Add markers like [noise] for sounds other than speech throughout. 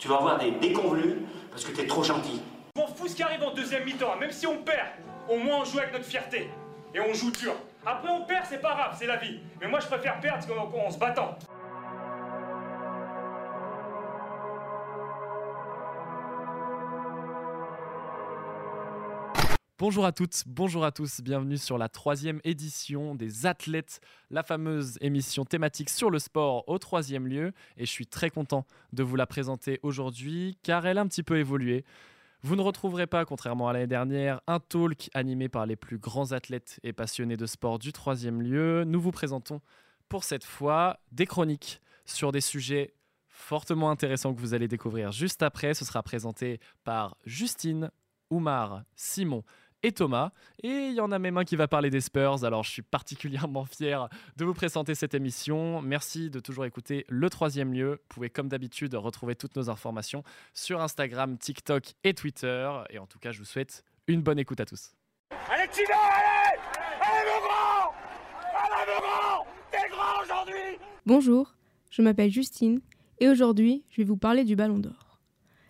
Tu vas avoir des déconvenus parce que t'es trop gentil. M'en fous ce qui arrive en deuxième mi-temps, même si on perd, au moins on joue avec notre fierté. Et on joue dur. Après on perd, c'est pas grave, c'est la vie. Mais moi je préfère perdre qu'en en se battant. Bonjour à toutes, bonjour à tous, bienvenue sur la troisième édition des Athlètes, la fameuse émission thématique sur le sport au troisième lieu. Et je suis très content de vous la présenter aujourd'hui car elle a un petit peu évolué. Vous ne retrouverez pas, contrairement à l'année dernière, un talk animé par les plus grands athlètes et passionnés de sport du troisième lieu. Nous vous présentons pour cette fois des chroniques sur des sujets fortement intéressants que vous allez découvrir juste après. Ce sera présenté par Justine, Oumar, Simon et Thomas. Et il y en a même un qui va parler des Spurs. Alors je suis particulièrement [laughs] fier de vous présenter cette émission. Merci de toujours écouter le troisième lieu. Vous pouvez comme d'habitude retrouver toutes nos informations sur Instagram, TikTok et Twitter. Et en tout cas, je vous souhaite une bonne écoute à tous. Allez Tino, allez Allez mon grand Allez mon grand T'es grand aujourd'hui Bonjour, je m'appelle Justine et aujourd'hui je vais vous parler du Ballon d'Or.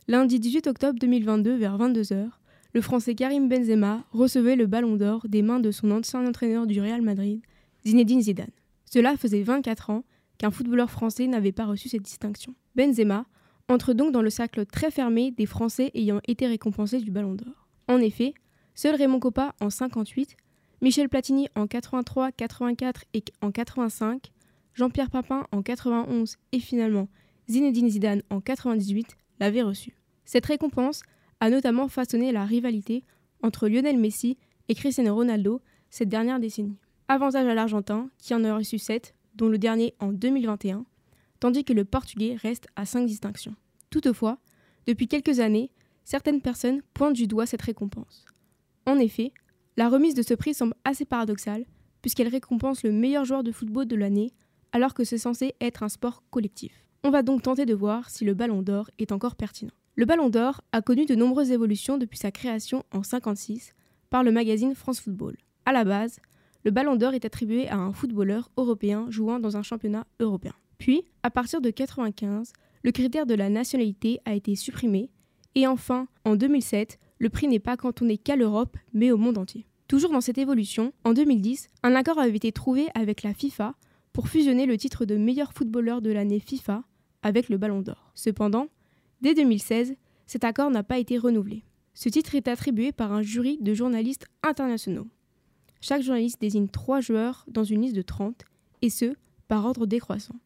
Lundi 18 octobre 2022 vers 22h, le Français Karim Benzema recevait le ballon d'or des mains de son ancien entraîneur du Real Madrid, Zinedine Zidane. Cela faisait 24 ans qu'un footballeur français n'avait pas reçu cette distinction. Benzema entre donc dans le cercle très fermé des Français ayant été récompensés du ballon d'or. En effet, seul Raymond Coppa en 58, Michel Platini en 83, 84 et en 85, Jean-Pierre Papin en 91 et finalement Zinedine Zidane en 98 l'avaient reçu. Cette récompense a notamment façonné la rivalité entre Lionel Messi et Cristiano Ronaldo cette dernière décennie. Avantage à l'Argentin, qui en a reçu 7, dont le dernier en 2021, tandis que le Portugais reste à 5 distinctions. Toutefois, depuis quelques années, certaines personnes pointent du doigt cette récompense. En effet, la remise de ce prix semble assez paradoxale, puisqu'elle récompense le meilleur joueur de football de l'année, alors que c'est censé être un sport collectif. On va donc tenter de voir si le ballon d'or est encore pertinent. Le Ballon d'Or a connu de nombreuses évolutions depuis sa création en 1956 par le magazine France Football. À la base, le Ballon d'Or est attribué à un footballeur européen jouant dans un championnat européen. Puis, à partir de 1995, le critère de la nationalité a été supprimé et enfin, en 2007, le prix n'est pas cantonné qu'à l'Europe, mais au monde entier. Toujours dans cette évolution, en 2010, un accord avait été trouvé avec la FIFA pour fusionner le titre de meilleur footballeur de l'année FIFA avec le Ballon d'Or. Cependant, Dès 2016, cet accord n'a pas été renouvelé. Ce titre est attribué par un jury de journalistes internationaux. Chaque journaliste désigne trois joueurs dans une liste de 30, et ce, par ordre décroissant.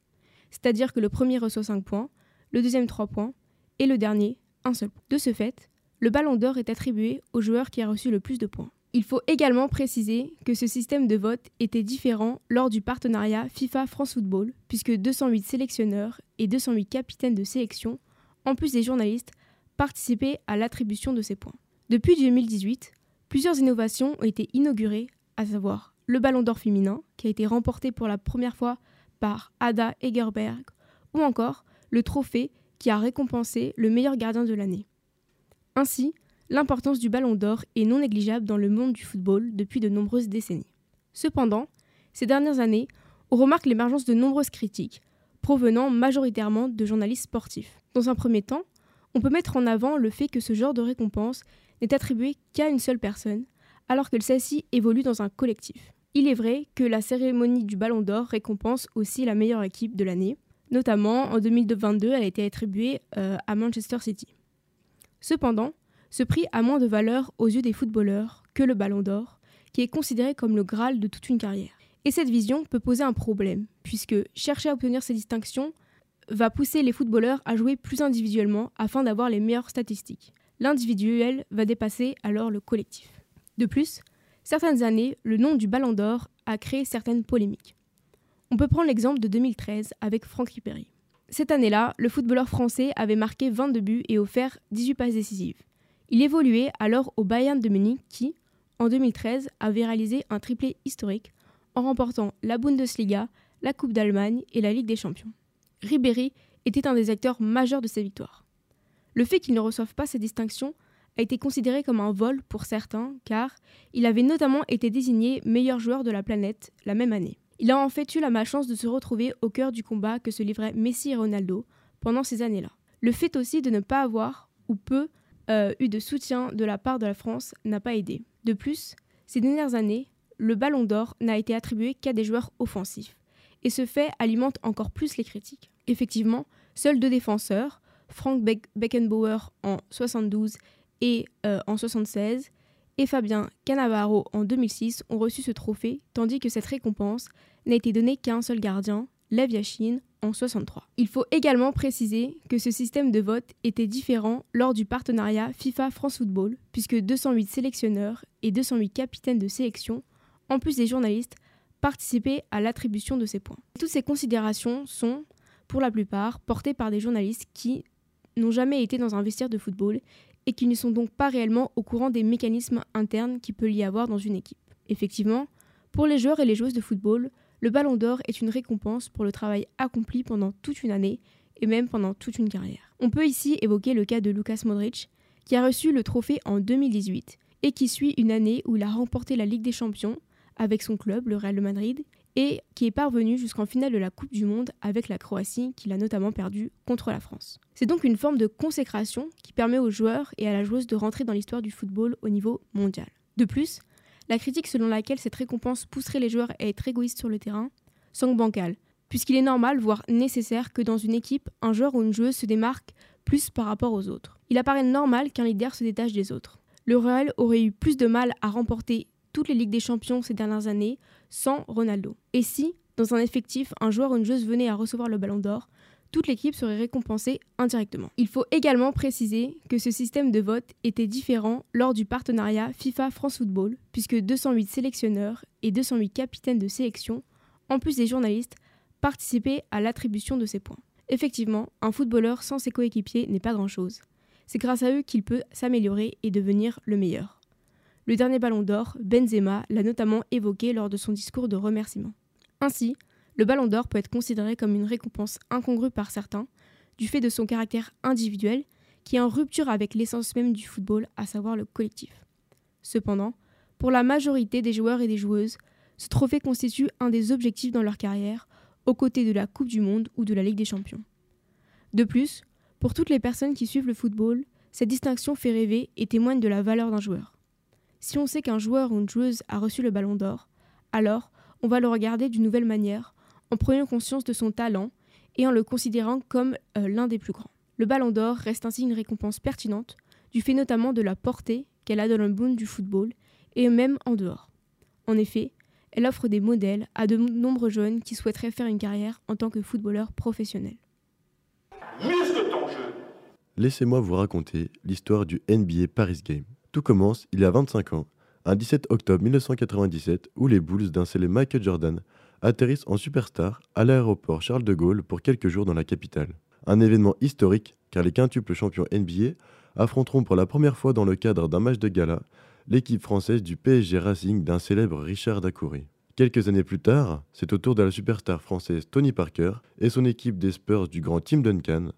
C'est-à-dire que le premier reçoit 5 points, le deuxième 3 points, et le dernier, un seul point. De ce fait, le ballon d'or est attribué au joueur qui a reçu le plus de points. Il faut également préciser que ce système de vote était différent lors du partenariat FIFA France Football, puisque 208 sélectionneurs et 208 capitaines de sélection en plus des journalistes, participaient à l'attribution de ces points. Depuis 2018, plusieurs innovations ont été inaugurées, à savoir le Ballon d'Or féminin, qui a été remporté pour la première fois par Ada Egerberg, ou encore le trophée qui a récompensé le meilleur gardien de l'année. Ainsi, l'importance du Ballon d'Or est non négligeable dans le monde du football depuis de nombreuses décennies. Cependant, ces dernières années, on remarque l'émergence de nombreuses critiques, provenant majoritairement de journalistes sportifs. Dans un premier temps, on peut mettre en avant le fait que ce genre de récompense n'est attribué qu'à une seule personne, alors que celle-ci évolue dans un collectif. Il est vrai que la cérémonie du Ballon d'Or récompense aussi la meilleure équipe de l'année, notamment en 2022, elle a été attribuée euh, à Manchester City. Cependant, ce prix a moins de valeur aux yeux des footballeurs que le Ballon d'Or, qui est considéré comme le Graal de toute une carrière. Et cette vision peut poser un problème, puisque chercher à obtenir ces distinctions va pousser les footballeurs à jouer plus individuellement afin d'avoir les meilleures statistiques. L'individuel va dépasser alors le collectif. De plus, certaines années, le nom du Ballon d'Or a créé certaines polémiques. On peut prendre l'exemple de 2013 avec Franck Ribéry. Cette année-là, le footballeur français avait marqué 22 buts et offert 18 passes décisives. Il évoluait alors au Bayern de Munich qui, en 2013, avait réalisé un triplé historique en remportant la Bundesliga, la Coupe d'Allemagne et la Ligue des Champions. Ribéry était un des acteurs majeurs de ces victoires. Le fait qu'il ne reçoive pas ces distinctions a été considéré comme un vol pour certains, car il avait notamment été désigné meilleur joueur de la planète la même année. Il a en fait eu la malchance de se retrouver au cœur du combat que se livraient Messi et Ronaldo pendant ces années-là. Le fait aussi de ne pas avoir ou peu euh, eu de soutien de la part de la France n'a pas aidé. De plus, ces dernières années, le ballon d'or n'a été attribué qu'à des joueurs offensifs, et ce fait alimente encore plus les critiques. Effectivement, seuls deux défenseurs, Frank Beckenbauer en 72 et euh, en 76, et Fabien Cannavaro en 2006 ont reçu ce trophée, tandis que cette récompense n'a été donnée qu'à un seul gardien, Lev Yashin, en 63. Il faut également préciser que ce système de vote était différent lors du partenariat FIFA-France Football, puisque 208 sélectionneurs et 208 capitaines de sélection, en plus des journalistes, participaient à l'attribution de ces points. Toutes ces considérations sont, pour la plupart, portées par des journalistes qui n'ont jamais été dans un vestiaire de football et qui ne sont donc pas réellement au courant des mécanismes internes qu'il peut y avoir dans une équipe. Effectivement, pour les joueurs et les joueuses de football, le ballon d'or est une récompense pour le travail accompli pendant toute une année et même pendant toute une carrière. On peut ici évoquer le cas de Lucas Modric, qui a reçu le trophée en 2018 et qui suit une année où il a remporté la Ligue des Champions avec son club, le Real Madrid, et qui est parvenu jusqu'en finale de la Coupe du Monde avec la Croatie, qu'il a notamment perdu contre la France. C'est donc une forme de consécration qui permet aux joueurs et à la joueuse de rentrer dans l'histoire du football au niveau mondial. De plus, la critique selon laquelle cette récompense pousserait les joueurs à être égoïstes sur le terrain semble bancale, puisqu'il est normal, voire nécessaire, que dans une équipe, un joueur ou une joueuse se démarque plus par rapport aux autres. Il apparaît normal qu'un leader se détache des autres. Le Real aurait eu plus de mal à remporter toutes les Ligues des Champions ces dernières années sans Ronaldo. Et si, dans un effectif, un joueur ou une joueuse venait à recevoir le ballon d'or, toute l'équipe serait récompensée indirectement. Il faut également préciser que ce système de vote était différent lors du partenariat FIFA-France Football, puisque 208 sélectionneurs et 208 capitaines de sélection, en plus des journalistes, participaient à l'attribution de ces points. Effectivement, un footballeur sans ses coéquipiers n'est pas grand-chose. C'est grâce à eux qu'il peut s'améliorer et devenir le meilleur. Le dernier ballon d'or, Benzema, l'a notamment évoqué lors de son discours de remerciement. Ainsi, le ballon d'or peut être considéré comme une récompense incongrue par certains, du fait de son caractère individuel, qui est en rupture avec l'essence même du football, à savoir le collectif. Cependant, pour la majorité des joueurs et des joueuses, ce trophée constitue un des objectifs dans leur carrière, aux côtés de la Coupe du Monde ou de la Ligue des Champions. De plus, pour toutes les personnes qui suivent le football, cette distinction fait rêver et témoigne de la valeur d'un joueur. Si on sait qu'un joueur ou une joueuse a reçu le ballon d'or, alors on va le regarder d'une nouvelle manière, en prenant conscience de son talent et en le considérant comme euh, l'un des plus grands. Le ballon d'or reste ainsi une récompense pertinente, du fait notamment de la portée qu'elle a dans le monde du football et même en dehors. En effet, elle offre des modèles à de nombreux jeunes qui souhaiteraient faire une carrière en tant que footballeur professionnel. Laissez-moi vous raconter l'histoire du NBA Paris Game. Tout commence il y a 25 ans, un 17 octobre 1997, où les Bulls d'un célèbre Michael Jordan atterrissent en superstar à l'aéroport Charles de Gaulle pour quelques jours dans la capitale. Un événement historique car les quintuples champions NBA affronteront pour la première fois dans le cadre d'un match de gala l'équipe française du PSG Racing d'un célèbre Richard Dacoury. Quelques années plus tard, c'est au tour de la superstar française Tony Parker et son équipe des Spurs du grand Tim Duncan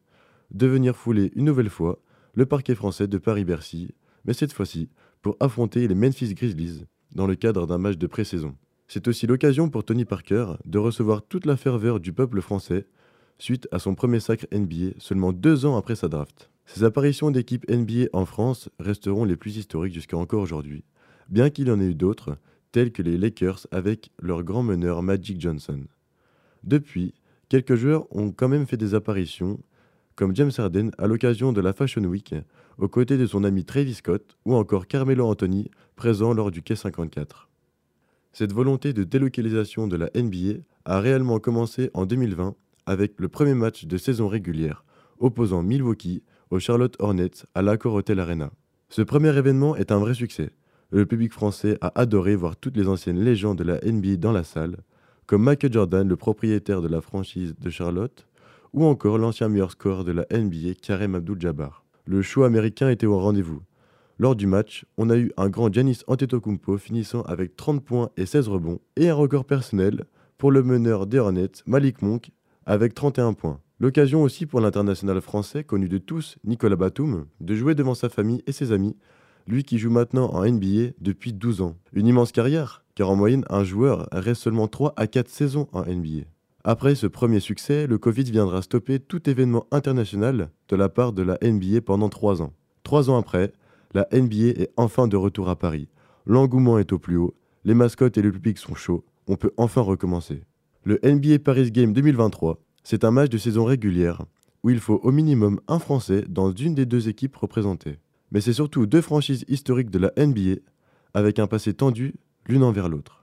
de venir fouler une nouvelle fois le parquet français de Paris-Bercy mais cette fois-ci pour affronter les Memphis Grizzlies dans le cadre d'un match de pré-saison. C'est aussi l'occasion pour Tony Parker de recevoir toute la ferveur du peuple français suite à son premier sacre NBA seulement deux ans après sa draft. Ces apparitions d'équipes NBA en France resteront les plus historiques jusqu'à encore aujourd'hui, bien qu'il en ait eu d'autres, tels que les Lakers avec leur grand meneur Magic Johnson. Depuis, quelques joueurs ont quand même fait des apparitions, comme James Harden à l'occasion de la Fashion Week, aux côtés de son ami Travis Scott ou encore Carmelo Anthony, présent lors du Quai 54. Cette volonté de délocalisation de la NBA a réellement commencé en 2020 avec le premier match de saison régulière opposant Milwaukee aux Charlotte Hornets à l'Accor Hotel Arena. Ce premier événement est un vrai succès. Le public français a adoré voir toutes les anciennes légendes de la NBA dans la salle, comme Michael Jordan, le propriétaire de la franchise de Charlotte, ou encore l'ancien meilleur score de la NBA, Kareem Abdul-Jabbar le show américain était au rendez-vous. Lors du match, on a eu un grand Giannis Antetokounmpo finissant avec 30 points et 16 rebonds et un record personnel pour le meneur des Malik Monk, avec 31 points. L'occasion aussi pour l'international français connu de tous, Nicolas Batum, de jouer devant sa famille et ses amis, lui qui joue maintenant en NBA depuis 12 ans. Une immense carrière, car en moyenne, un joueur reste seulement 3 à 4 saisons en NBA. Après ce premier succès, le Covid viendra stopper tout événement international de la part de la NBA pendant 3 ans. 3 ans après, la NBA est enfin de retour à Paris. L'engouement est au plus haut, les mascottes et le public sont chauds, on peut enfin recommencer. Le NBA Paris Game 2023, c'est un match de saison régulière où il faut au minimum un Français dans une des deux équipes représentées. Mais c'est surtout deux franchises historiques de la NBA avec un passé tendu l'une envers l'autre.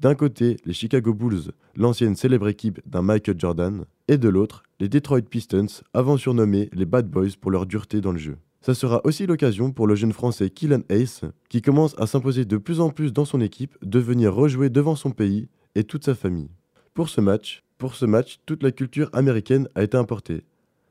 D'un côté, les Chicago Bulls, l'ancienne célèbre équipe d'un Michael Jordan, et de l'autre, les Detroit Pistons, avant surnommés les Bad Boys pour leur dureté dans le jeu. Ça sera aussi l'occasion pour le jeune français Kylan Ace, qui commence à s'imposer de plus en plus dans son équipe, de venir rejouer devant son pays et toute sa famille. Pour ce match, pour ce match, toute la culture américaine a été importée.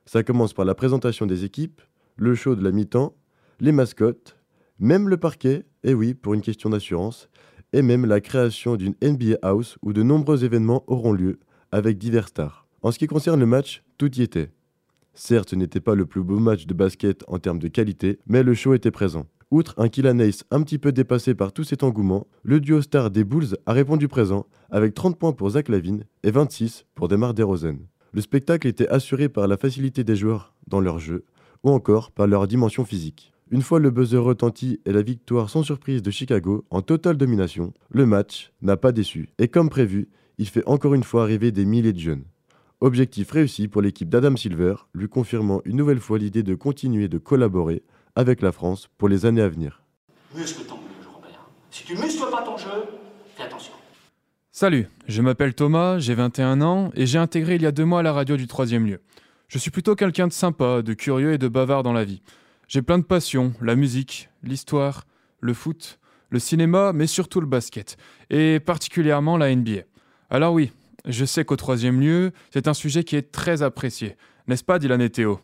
Ça commence par la présentation des équipes, le show de la mi-temps, les mascottes, même le parquet, et oui, pour une question d'assurance, et même la création d'une NBA House où de nombreux événements auront lieu, avec divers stars. En ce qui concerne le match, tout y était. Certes, ce n'était pas le plus beau match de basket en termes de qualité, mais le show était présent. Outre un Ace un petit peu dépassé par tout cet engouement, le duo star des Bulls a répondu présent avec 30 points pour Zach Lavine et 26 pour Demar DeRozan. Le spectacle était assuré par la facilité des joueurs dans leur jeu ou encore par leur dimension physique. Une fois le buzzer retenti et la victoire sans surprise de Chicago en totale domination, le match n'a pas déçu et comme prévu, il fait encore une fois arriver des milliers de jeunes. Objectif réussi pour l'équipe d'Adam Silver, lui confirmant une nouvelle fois l'idée de continuer de collaborer avec la France pour les années à venir. Muscle ton jeu, Robert. Si tu muscles pas ton jeu, fais attention. Salut, je m'appelle Thomas, j'ai 21 ans et j'ai intégré il y a deux mois la radio du troisième lieu. Je suis plutôt quelqu'un de sympa, de curieux et de bavard dans la vie. J'ai plein de passions, la musique, l'histoire, le foot, le cinéma, mais surtout le basket, et particulièrement la NBA. Alors oui, je sais qu'au troisième lieu, c'est un sujet qui est très apprécié, n'est-ce pas, Dylan et Théo?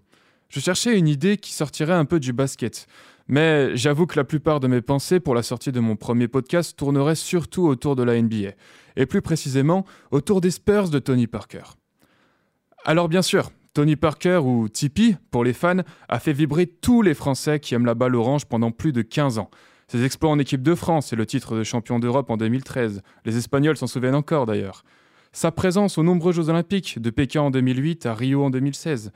Je cherchais une idée qui sortirait un peu du basket. Mais j'avoue que la plupart de mes pensées pour la sortie de mon premier podcast tourneraient surtout autour de la NBA, et plus précisément autour des Spurs de Tony Parker. Alors bien sûr, Tony Parker, ou Tipeee pour les fans, a fait vibrer tous les Français qui aiment la balle orange pendant plus de 15 ans. Ses exploits en équipe de France et le titre de champion d'Europe en 2013, les Espagnols s'en souviennent encore d'ailleurs. Sa présence aux nombreux Jeux Olympiques, de Pékin en 2008 à Rio en 2016,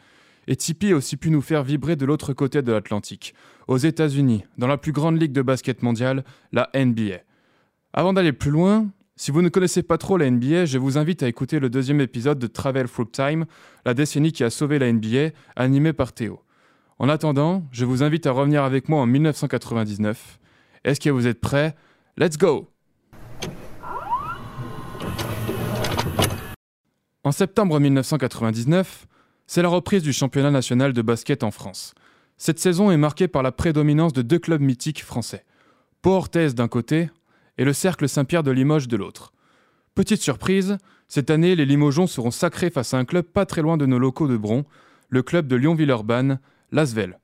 et Tipeee a aussi pu nous faire vibrer de l'autre côté de l'Atlantique, aux États-Unis, dans la plus grande ligue de basket mondiale, la NBA. Avant d'aller plus loin, si vous ne connaissez pas trop la NBA, je vous invite à écouter le deuxième épisode de Travel Through Time, la décennie qui a sauvé la NBA, animé par Théo. En attendant, je vous invite à revenir avec moi en 1999. Est-ce que vous êtes prêts? Let's go En septembre 1999, c'est la reprise du championnat national de basket en France. Cette saison est marquée par la prédominance de deux clubs mythiques français. Pau Orthez d'un côté et le Cercle Saint-Pierre de Limoges de l'autre. Petite surprise, cette année, les Limogeons seront sacrés face à un club pas très loin de nos locaux de Bron, le club de Lyon-Villeurbanne, l'Asvel.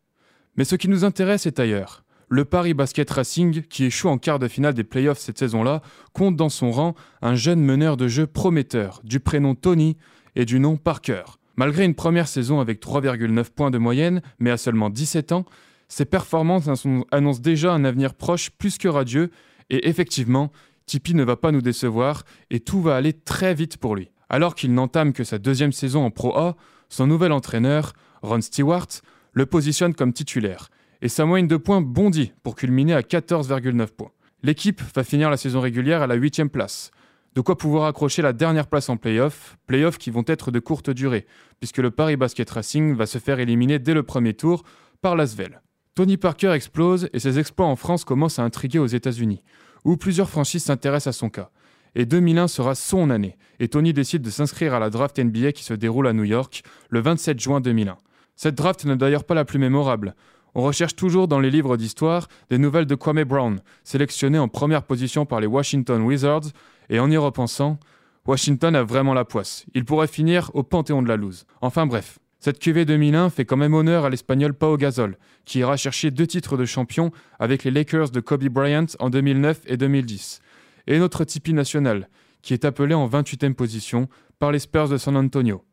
Mais ce qui nous intéresse est ailleurs. Le Paris Basket Racing, qui échoue en quart de finale des playoffs cette saison-là, compte dans son rang un jeune meneur de jeu prometteur, du prénom Tony et du nom Parker. Malgré une première saison avec 3,9 points de moyenne, mais à seulement 17 ans, ses performances annoncent déjà un avenir proche plus que radieux, et effectivement, Tipeee ne va pas nous décevoir, et tout va aller très vite pour lui. Alors qu'il n'entame que sa deuxième saison en Pro A, son nouvel entraîneur, Ron Stewart, le positionne comme titulaire, et sa moyenne de points bondit pour culminer à 14,9 points. L'équipe va finir la saison régulière à la 8 place, de quoi pouvoir accrocher la dernière place en playoff, playoffs qui vont être de courte durée, puisque le Paris Basket Racing va se faire éliminer dès le premier tour par l'Asvel. Tony Parker explose et ses exploits en France commencent à intriguer aux États-Unis, où plusieurs franchises s'intéressent à son cas. Et 2001 sera son année, et Tony décide de s'inscrire à la draft NBA qui se déroule à New York le 27 juin 2001. Cette draft n'est d'ailleurs pas la plus mémorable. On recherche toujours dans les livres d'histoire des nouvelles de Kwame Brown, sélectionné en première position par les Washington Wizards, et en y repensant, Washington a vraiment la poisse. Il pourrait finir au panthéon de la loose. Enfin bref, cette QV 2001 fait quand même honneur à l'espagnol Pau Gasol, qui ira chercher deux titres de champion avec les Lakers de Kobe Bryant en 2009 et 2010. Et notre Tipeee national, qui est appelé en 28e position par les Spurs de San Antonio.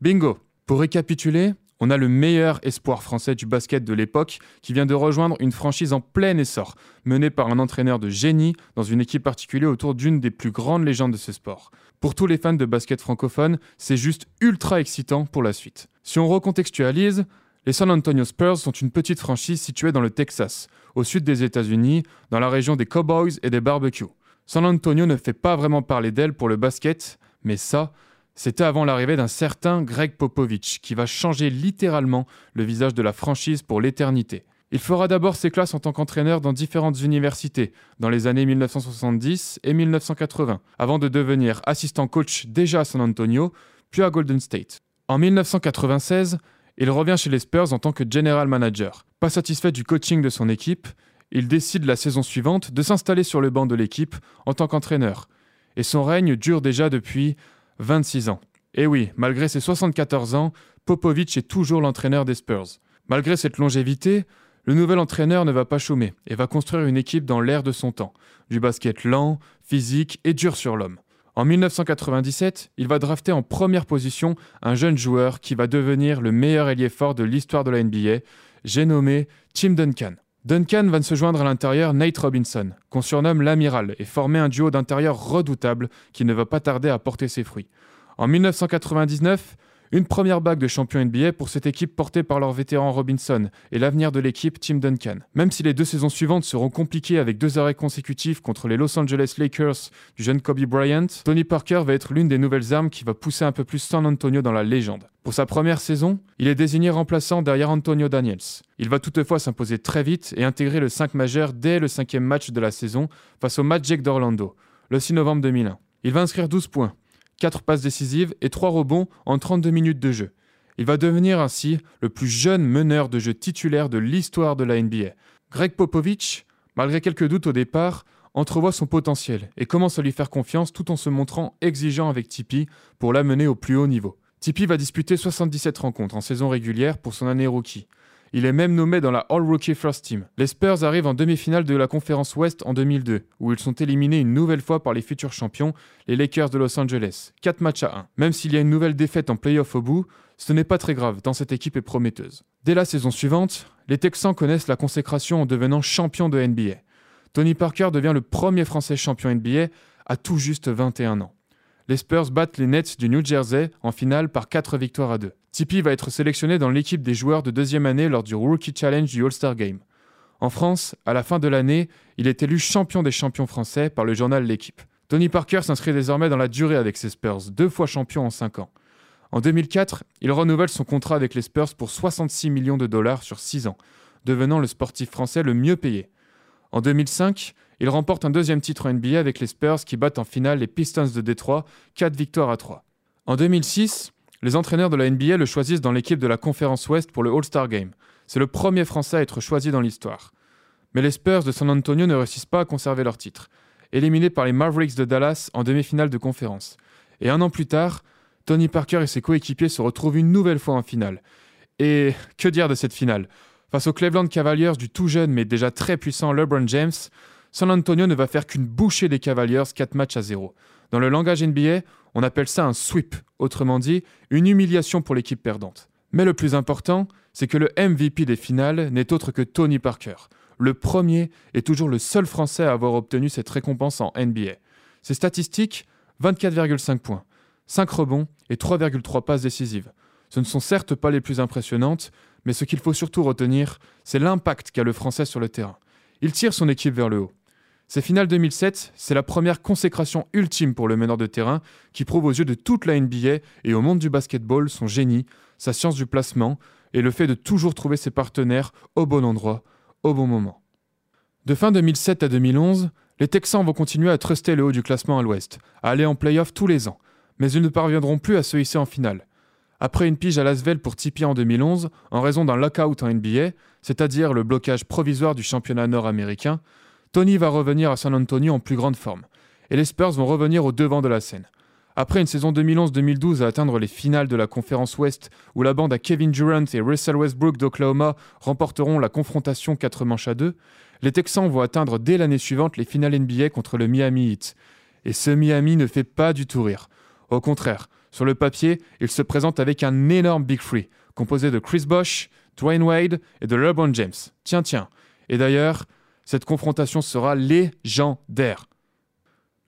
Bingo Pour récapituler, on a le meilleur espoir français du basket de l'époque qui vient de rejoindre une franchise en plein essor, menée par un entraîneur de génie dans une équipe particulière autour d'une des plus grandes légendes de ce sport. Pour tous les fans de basket francophone, c'est juste ultra excitant pour la suite. Si on recontextualise, les San Antonio Spurs sont une petite franchise située dans le Texas, au sud des États-Unis, dans la région des Cowboys et des barbecues. San Antonio ne fait pas vraiment parler d'elle pour le basket, mais ça, c'était avant l'arrivée d'un certain Greg Popovich, qui va changer littéralement le visage de la franchise pour l'éternité. Il fera d'abord ses classes en tant qu'entraîneur dans différentes universités, dans les années 1970 et 1980, avant de devenir assistant coach déjà à San Antonio, puis à Golden State. En 1996, il revient chez les Spurs en tant que general manager. Pas satisfait du coaching de son équipe, il décide la saison suivante de s'installer sur le banc de l'équipe en tant qu'entraîneur. Et son règne dure déjà depuis 26 ans. Et oui, malgré ses 74 ans, Popovic est toujours l'entraîneur des Spurs. Malgré cette longévité, le nouvel entraîneur ne va pas chômer et va construire une équipe dans l'air de son temps, du basket lent, physique et dur sur l'homme. En 1997, il va drafter en première position un jeune joueur qui va devenir le meilleur ailier fort de l'histoire de la NBA, j'ai nommé Tim Duncan. Duncan va se joindre à l'intérieur Nate Robinson, qu'on surnomme l'amiral, et former un duo d'intérieur redoutable qui ne va pas tarder à porter ses fruits. En 1999, une première bague de champion NBA pour cette équipe portée par leur vétéran Robinson et l'avenir de l'équipe Tim Duncan. Même si les deux saisons suivantes seront compliquées avec deux arrêts consécutifs contre les Los Angeles Lakers du jeune Kobe Bryant, Tony Parker va être l'une des nouvelles armes qui va pousser un peu plus San Antonio dans la légende. Pour sa première saison, il est désigné remplaçant derrière Antonio Daniels. Il va toutefois s'imposer très vite et intégrer le 5 majeur dès le cinquième match de la saison face au Magic d'Orlando, le 6 novembre 2001. Il va inscrire 12 points, 4 passes décisives et 3 rebonds en 32 minutes de jeu. Il va devenir ainsi le plus jeune meneur de jeu titulaire de l'histoire de la NBA. Greg Popovich, malgré quelques doutes au départ, entrevoit son potentiel et commence à lui faire confiance tout en se montrant exigeant avec Tipeee pour l'amener au plus haut niveau. Tipeee va disputer 77 rencontres en saison régulière pour son année rookie. Il est même nommé dans la All-Rookie First Team. Les Spurs arrivent en demi-finale de la conférence Ouest en 2002, où ils sont éliminés une nouvelle fois par les futurs champions, les Lakers de Los Angeles. 4 matchs à 1. Même s'il y a une nouvelle défaite en playoff au bout, ce n'est pas très grave, tant cette équipe est prometteuse. Dès la saison suivante, les Texans connaissent la consécration en devenant champions de NBA. Tony Parker devient le premier Français champion NBA à tout juste 21 ans. Les Spurs battent les Nets du New Jersey en finale par 4 victoires à 2. Tipeee va être sélectionné dans l'équipe des joueurs de deuxième année lors du Rookie Challenge du All-Star Game. En France, à la fin de l'année, il est élu champion des champions français par le journal L'équipe. Tony Parker s'inscrit désormais dans la durée avec ses Spurs, deux fois champion en 5 ans. En 2004, il renouvelle son contrat avec les Spurs pour 66 millions de dollars sur 6 ans, devenant le sportif français le mieux payé. En 2005, il remporte un deuxième titre en NBA avec les Spurs qui battent en finale les Pistons de Détroit, 4 victoires à 3. En 2006, les entraîneurs de la NBA le choisissent dans l'équipe de la conférence Ouest pour le All-Star Game. C'est le premier Français à être choisi dans l'histoire. Mais les Spurs de San Antonio ne réussissent pas à conserver leur titre, éliminés par les Mavericks de Dallas en demi-finale de conférence. Et un an plus tard, Tony Parker et ses coéquipiers se retrouvent une nouvelle fois en finale. Et que dire de cette finale? Face aux Cleveland Cavaliers du tout jeune mais déjà très puissant LeBron James, San Antonio ne va faire qu'une bouchée des Cavaliers 4 matchs à 0. Dans le langage NBA, on appelle ça un sweep, autrement dit, une humiliation pour l'équipe perdante. Mais le plus important, c'est que le MVP des finales n'est autre que Tony Parker, le premier et toujours le seul Français à avoir obtenu cette récompense en NBA. Ses statistiques 24,5 points, 5 rebonds et 3,3 passes décisives. Ce ne sont certes pas les plus impressionnantes, mais ce qu'il faut surtout retenir, c'est l'impact qu'a le Français sur le terrain. Il tire son équipe vers le haut. Ces finales 2007, c'est la première consécration ultime pour le meneur de terrain qui prouve aux yeux de toute la NBA et au monde du basketball son génie, sa science du placement et le fait de toujours trouver ses partenaires au bon endroit, au bon moment. De fin 2007 à 2011, les Texans vont continuer à truster le haut du classement à l'ouest, à aller en playoff tous les ans, mais ils ne parviendront plus à se hisser en finale. Après une pige à Lasvel pour Tipeee en 2011, en raison d'un lockout en NBA, c'est-à-dire le blocage provisoire du championnat nord-américain, Tony va revenir à San Antonio en plus grande forme, et les Spurs vont revenir au devant de la scène. Après une saison 2011-2012 à atteindre les finales de la conférence Ouest, où la bande à Kevin Durant et Russell Westbrook d'Oklahoma remporteront la confrontation 4 manches à 2, les Texans vont atteindre dès l'année suivante les finales NBA contre le Miami Heat. Et ce Miami ne fait pas du tout rire. Au contraire, sur le papier, il se présente avec un énorme Big Free, composée de Chris Bosh, Dwayne Wade et de LeBron James. Tiens, tiens. Et d'ailleurs, cette confrontation sera légendaire.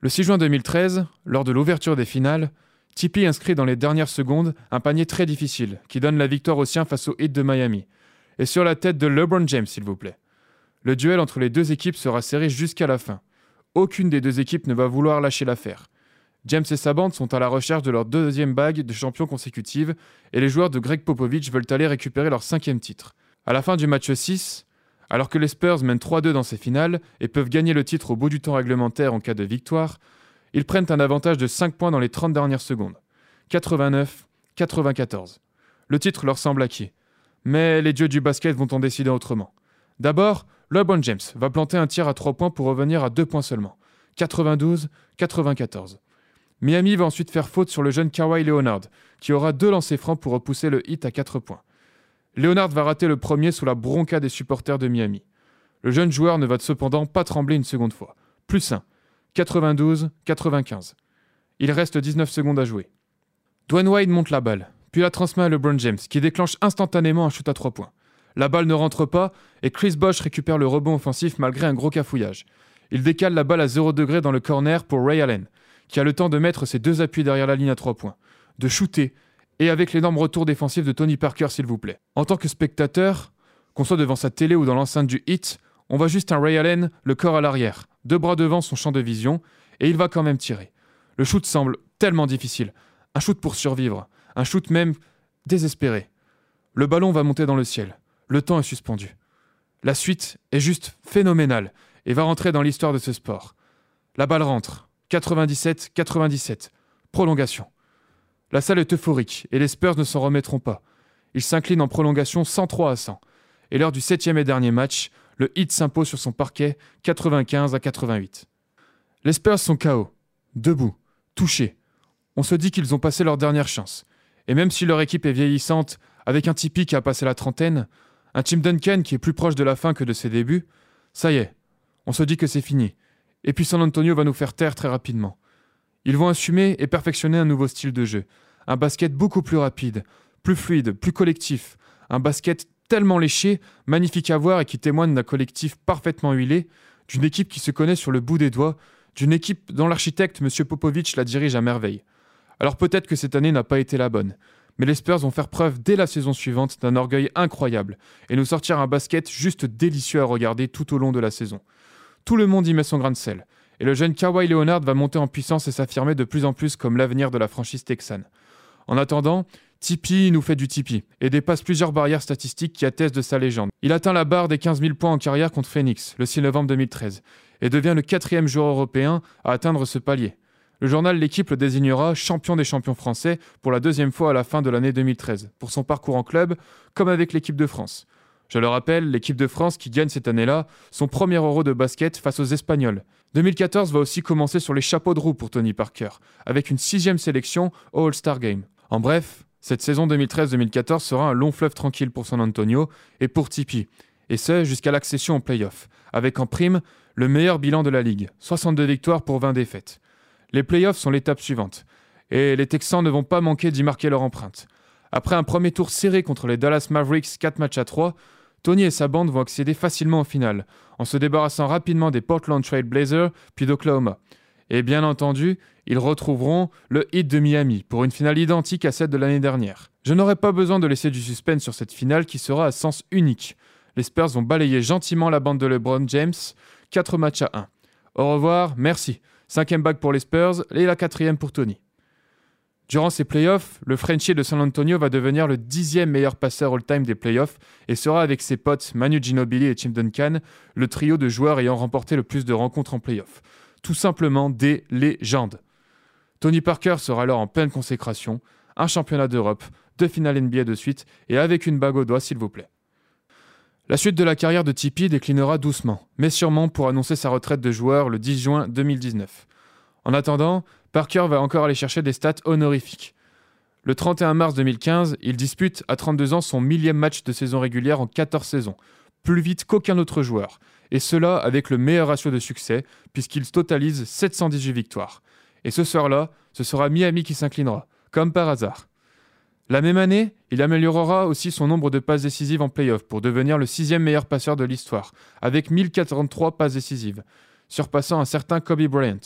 Le 6 juin 2013, lors de l'ouverture des finales, Tipeee inscrit dans les dernières secondes un panier très difficile qui donne la victoire aux siens face au Heat de Miami. Et sur la tête de LeBron James, s'il vous plaît. Le duel entre les deux équipes sera serré jusqu'à la fin. Aucune des deux équipes ne va vouloir lâcher l'affaire. James et sa bande sont à la recherche de leur deuxième bague de champion consécutive et les joueurs de Greg Popovich veulent aller récupérer leur cinquième titre. À la fin du match 6, alors que les Spurs mènent 3-2 dans ces finales et peuvent gagner le titre au bout du temps réglementaire en cas de victoire, ils prennent un avantage de 5 points dans les 30 dernières secondes. 89-94. Le titre leur semble acquis. Mais les dieux du basket vont en décider autrement. D'abord, LeBron James va planter un tir à 3 points pour revenir à 2 points seulement. 92-94. Miami va ensuite faire faute sur le jeune Kawhi Leonard, qui aura deux lancers francs pour repousser le hit à 4 points. Leonard va rater le premier sous la bronca des supporters de Miami. Le jeune joueur ne va cependant pas trembler une seconde fois. Plus 1, 92-95. Il reste 19 secondes à jouer. Dwayne Wade monte la balle, puis la transmet à LeBron James, qui déclenche instantanément un shoot à 3 points. La balle ne rentre pas et Chris Bosh récupère le rebond offensif malgré un gros cafouillage. Il décale la balle à 0 degré dans le corner pour Ray Allen, qui a le temps de mettre ses deux appuis derrière la ligne à trois points, de shooter, et avec l'énorme retour défensif de Tony Parker, s'il vous plaît. En tant que spectateur, qu'on soit devant sa télé ou dans l'enceinte du hit, on voit juste un Ray Allen, le corps à l'arrière, deux bras devant son champ de vision, et il va quand même tirer. Le shoot semble tellement difficile. Un shoot pour survivre, un shoot même désespéré. Le ballon va monter dans le ciel. Le temps est suspendu. La suite est juste phénoménale et va rentrer dans l'histoire de ce sport. La balle rentre, 97-97. Prolongation. La salle est euphorique et les Spurs ne s'en remettront pas. Ils s'inclinent en prolongation 103 à 100. Et lors du septième et dernier match, le Heat s'impose sur son parquet 95 à 88. Les Spurs sont KO, debout, touchés. On se dit qu'ils ont passé leur dernière chance. Et même si leur équipe est vieillissante, avec un Tipeee qui a passé la trentaine, un Tim Duncan qui est plus proche de la fin que de ses débuts, ça y est, on se dit que c'est fini. Et puis San Antonio va nous faire taire très rapidement. Ils vont assumer et perfectionner un nouveau style de jeu. Un basket beaucoup plus rapide, plus fluide, plus collectif. Un basket tellement léché, magnifique à voir et qui témoigne d'un collectif parfaitement huilé, d'une équipe qui se connaît sur le bout des doigts, d'une équipe dont l'architecte M. Popovich la dirige à merveille. Alors peut-être que cette année n'a pas été la bonne, mais les Spurs vont faire preuve dès la saison suivante d'un orgueil incroyable et nous sortir un basket juste délicieux à regarder tout au long de la saison. Tout le monde y met son grain de sel. Et le jeune Kawhi Leonard va monter en puissance et s'affirmer de plus en plus comme l'avenir de la franchise texane. En attendant, Tipeee nous fait du Tipeee et dépasse plusieurs barrières statistiques qui attestent de sa légende. Il atteint la barre des 15 000 points en carrière contre Phoenix le 6 novembre 2013 et devient le quatrième joueur européen à atteindre ce palier. Le journal L'équipe le désignera champion des champions français pour la deuxième fois à la fin de l'année 2013, pour son parcours en club comme avec l'équipe de France. Je le rappelle, l'équipe de France qui gagne cette année-là son premier euro de basket face aux Espagnols. 2014 va aussi commencer sur les chapeaux de roue pour Tony Parker, avec une sixième sélection au All-Star Game. En bref, cette saison 2013-2014 sera un long fleuve tranquille pour San Antonio et pour Tipeee, et ce jusqu'à l'accession en playoff, avec en prime le meilleur bilan de la ligue, 62 victoires pour 20 défaites. Les playoffs sont l'étape suivante, et les Texans ne vont pas manquer d'y marquer leur empreinte. Après un premier tour serré contre les Dallas Mavericks 4 matchs à 3, Tony et sa bande vont accéder facilement en finale, en se débarrassant rapidement des Portland Trail Blazers puis d'Oklahoma. Et bien entendu, ils retrouveront le hit de Miami pour une finale identique à celle de l'année dernière. Je n'aurai pas besoin de laisser du suspense sur cette finale qui sera à sens unique. Les Spurs vont balayer gentiment la bande de LeBron James, 4 matchs à 1. Au revoir, merci. Cinquième bague pour les Spurs et la quatrième pour Tony. Durant ces playoffs, le Frenchie de San Antonio va devenir le dixième meilleur passeur all-time des playoffs et sera avec ses potes Manu Ginobili et Tim Duncan le trio de joueurs ayant remporté le plus de rencontres en playoffs. Tout simplement des légendes. Tony Parker sera alors en pleine consécration, un championnat d'Europe, deux finales NBA de suite et avec une bague au doigt s'il vous plaît. La suite de la carrière de Tipeee déclinera doucement, mais sûrement pour annoncer sa retraite de joueur le 10 juin 2019. En attendant, Parker va encore aller chercher des stats honorifiques. Le 31 mars 2015, il dispute à 32 ans son millième match de saison régulière en 14 saisons, plus vite qu'aucun autre joueur, et cela avec le meilleur ratio de succès, puisqu'il totalise 718 victoires. Et ce soir-là, ce sera Miami qui s'inclinera, comme par hasard. La même année, il améliorera aussi son nombre de passes décisives en playoff pour devenir le sixième meilleur passeur de l'histoire, avec 1043 passes décisives, surpassant un certain Kobe Bryant.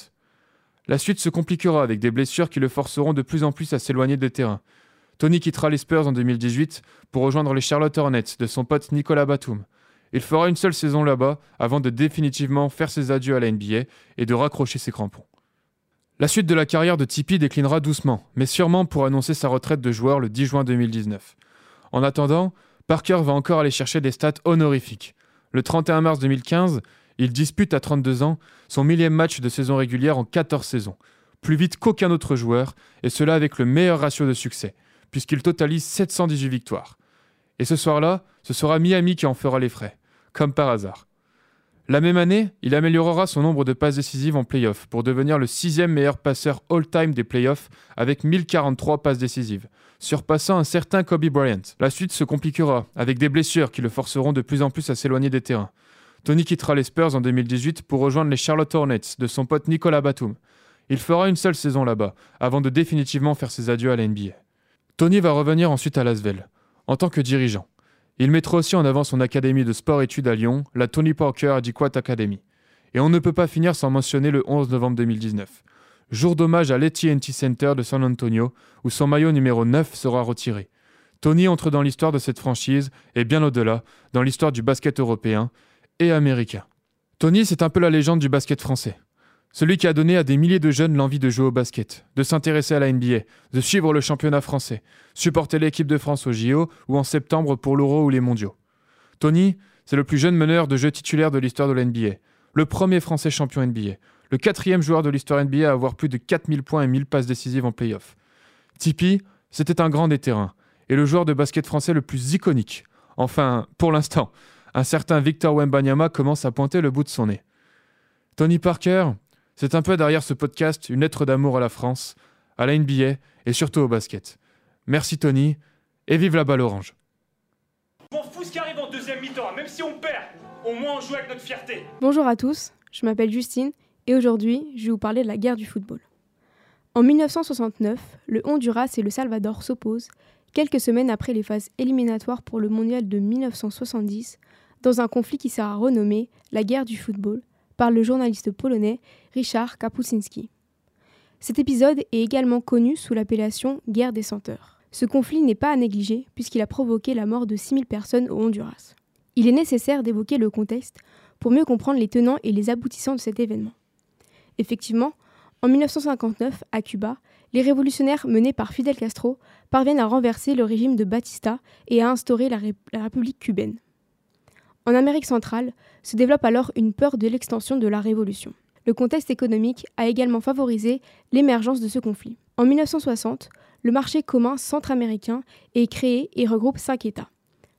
La suite se compliquera avec des blessures qui le forceront de plus en plus à s'éloigner des terrains. Tony quittera les Spurs en 2018 pour rejoindre les Charlotte Hornets de son pote Nicolas Batum. Il fera une seule saison là-bas avant de définitivement faire ses adieux à la NBA et de raccrocher ses crampons. La suite de la carrière de Tipeee déclinera doucement, mais sûrement pour annoncer sa retraite de joueur le 10 juin 2019. En attendant, Parker va encore aller chercher des stats honorifiques. Le 31 mars 2015, il dispute à 32 ans son millième match de saison régulière en 14 saisons, plus vite qu'aucun autre joueur, et cela avec le meilleur ratio de succès, puisqu'il totalise 718 victoires. Et ce soir-là, ce sera Miami qui en fera les frais, comme par hasard. La même année, il améliorera son nombre de passes décisives en playoff pour devenir le sixième meilleur passeur all-time des playoffs avec 1043 passes décisives, surpassant un certain Kobe Bryant. La suite se compliquera avec des blessures qui le forceront de plus en plus à s'éloigner des terrains. Tony quittera les Spurs en 2018 pour rejoindre les Charlotte Hornets de son pote Nicolas Batum. Il fera une seule saison là-bas, avant de définitivement faire ses adieux à la. Tony va revenir ensuite à Lasvel, en tant que dirigeant. Il mettra aussi en avant son académie de sport-études à Lyon, la Tony Parker Adequate Academy. Et on ne peut pas finir sans mentionner le 11 novembre 2019, jour d'hommage à l'AT&T Center de San Antonio, où son maillot numéro 9 sera retiré. Tony entre dans l'histoire de cette franchise et bien au-delà, dans l'histoire du basket européen et américain. Tony, c'est un peu la légende du basket français. Celui qui a donné à des milliers de jeunes l'envie de jouer au basket, de s'intéresser à la NBA, de suivre le championnat français, supporter l'équipe de France au JO ou en septembre pour l'Euro ou les mondiaux. Tony, c'est le plus jeune meneur de jeu titulaire de l'histoire de la NBA, le premier français champion NBA, le quatrième joueur de l'histoire NBA à avoir plus de 4000 points et 1000 passes décisives en playoff. Tipeee, c'était un grand des terrains, et le joueur de basket français le plus iconique. Enfin, pour l'instant, un certain Victor Wembanyama commence à pointer le bout de son nez. Tony Parker, c'est un peu derrière ce podcast une lettre d'amour à la France, à la NBA et surtout au basket. Merci Tony et vive la balle orange. Je m'en fous ce qui arrive en deuxième mi-temps, même si on perd, au moins on joue avec notre fierté. Bonjour à tous, je m'appelle Justine et aujourd'hui je vais vous parler de la guerre du football. En 1969, le Honduras et le Salvador s'opposent, quelques semaines après les phases éliminatoires pour le mondial de 1970, dans un conflit qui sera renommé la guerre du football par le journaliste polonais Richard Kapuscinski. Cet épisode est également connu sous l'appellation guerre des senteurs. Ce conflit n'est pas à négliger puisqu'il a provoqué la mort de 6000 personnes au Honduras. Il est nécessaire d'évoquer le contexte pour mieux comprendre les tenants et les aboutissants de cet événement. Effectivement, en 1959, à Cuba, les révolutionnaires menés par Fidel Castro parviennent à renverser le régime de Batista et à instaurer la, la République cubaine. En Amérique centrale se développe alors une peur de l'extension de la révolution. Le contexte économique a également favorisé l'émergence de ce conflit. En 1960, le marché commun centra-américain est créé et regroupe cinq États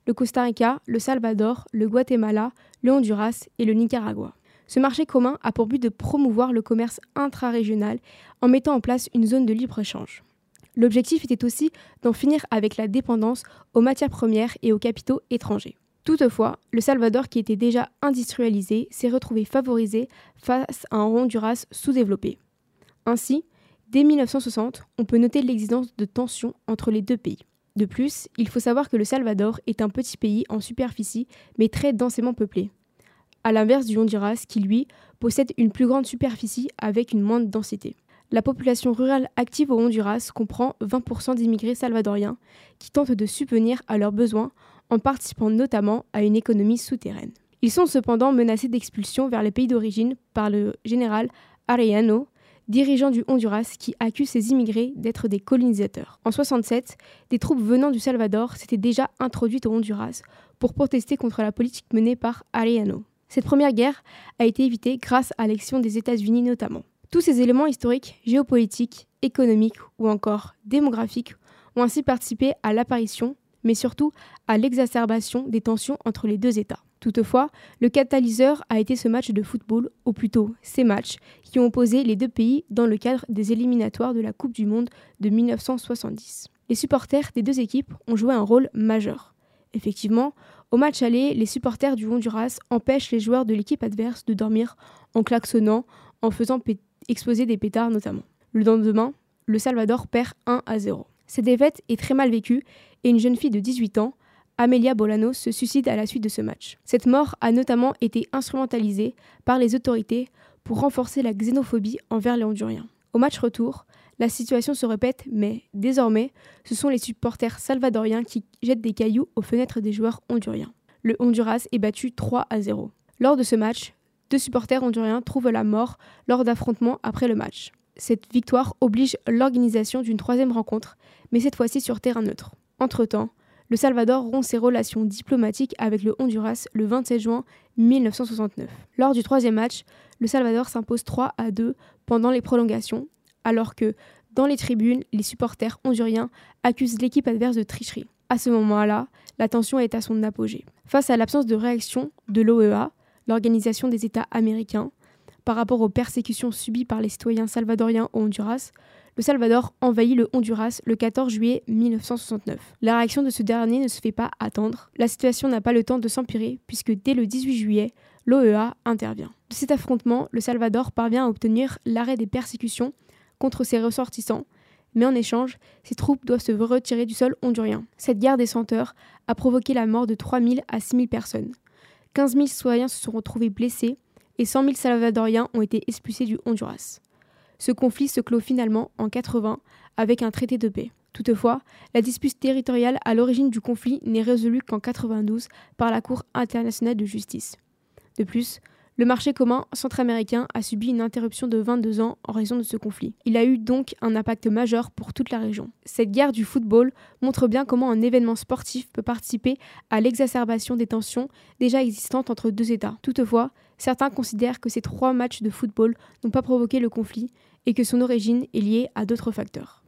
le Costa Rica, le Salvador, le Guatemala, le Honduras et le Nicaragua. Ce marché commun a pour but de promouvoir le commerce intra-régional en mettant en place une zone de libre-échange. L'objectif était aussi d'en finir avec la dépendance aux matières premières et aux capitaux étrangers. Toutefois, le Salvador, qui était déjà industrialisé, s'est retrouvé favorisé face à un Honduras sous-développé. Ainsi, dès 1960, on peut noter l'existence de tensions entre les deux pays. De plus, il faut savoir que le Salvador est un petit pays en superficie, mais très densément peuplé. À l'inverse du Honduras, qui lui possède une plus grande superficie avec une moindre densité. La population rurale active au Honduras comprend 20% d'immigrés salvadoriens qui tentent de subvenir à leurs besoins en participant notamment à une économie souterraine. Ils sont cependant menacés d'expulsion vers les pays d'origine par le général Arellano, dirigeant du Honduras qui accuse ses immigrés d'être des colonisateurs. En 67, des troupes venant du Salvador s'étaient déjà introduites au Honduras pour protester contre la politique menée par Arellano. Cette première guerre a été évitée grâce à l'action des États-Unis notamment. Tous ces éléments historiques, géopolitiques, économiques ou encore démographiques ont ainsi participé à l'apparition mais surtout à l'exacerbation des tensions entre les deux États. Toutefois, le catalyseur a été ce match de football, ou plutôt ces matchs, qui ont opposé les deux pays dans le cadre des éliminatoires de la Coupe du Monde de 1970. Les supporters des deux équipes ont joué un rôle majeur. Effectivement, au match aller, les supporters du Honduras empêchent les joueurs de l'équipe adverse de dormir en klaxonnant, en faisant exploser des pétards notamment. Le lendemain, le Salvador perd 1 à 0. Cette défaite est très mal vécue et une jeune fille de 18 ans, Amelia Bolano, se suicide à la suite de ce match. Cette mort a notamment été instrumentalisée par les autorités pour renforcer la xénophobie envers les Honduriens. Au match retour, la situation se répète, mais désormais, ce sont les supporters salvadoriens qui jettent des cailloux aux fenêtres des joueurs honduriens. Le Honduras est battu 3 à 0. Lors de ce match, deux supporters honduriens trouvent la mort lors d'affrontements après le match. Cette victoire oblige l'organisation d'une troisième rencontre, mais cette fois-ci sur terrain neutre. Entre-temps, le Salvador rompt ses relations diplomatiques avec le Honduras le 27 juin 1969. Lors du troisième match, le Salvador s'impose 3 à 2 pendant les prolongations, alors que, dans les tribunes, les supporters honduriens accusent l'équipe adverse de tricherie. À ce moment-là, la tension est à son apogée. Face à l'absence de réaction de l'OEA, l'Organisation des États américains, par rapport aux persécutions subies par les citoyens salvadoriens au Honduras, le Salvador envahit le Honduras le 14 juillet 1969. La réaction de ce dernier ne se fait pas attendre. La situation n'a pas le temps de s'empirer puisque dès le 18 juillet, l'OEA intervient. De cet affrontement, le Salvador parvient à obtenir l'arrêt des persécutions contre ses ressortissants, mais en échange, ses troupes doivent se retirer du sol hondurien. Cette guerre des senteurs a provoqué la mort de 3 000 à 6 000 personnes. 15 000 citoyens se sont retrouvés blessés et 100 000 Salvadoriens ont été expulsés du Honduras. Ce conflit se clôt finalement en 80 avec un traité de paix. Toutefois, la dispute territoriale à l'origine du conflit n'est résolue qu'en 92 par la Cour internationale de justice. De plus, le marché commun centra-américain a subi une interruption de 22 ans en raison de ce conflit. Il a eu donc un impact majeur pour toute la région. Cette guerre du football montre bien comment un événement sportif peut participer à l'exacerbation des tensions déjà existantes entre deux États. Toutefois, certains considèrent que ces trois matchs de football n'ont pas provoqué le conflit et que son origine est liée à d'autres facteurs.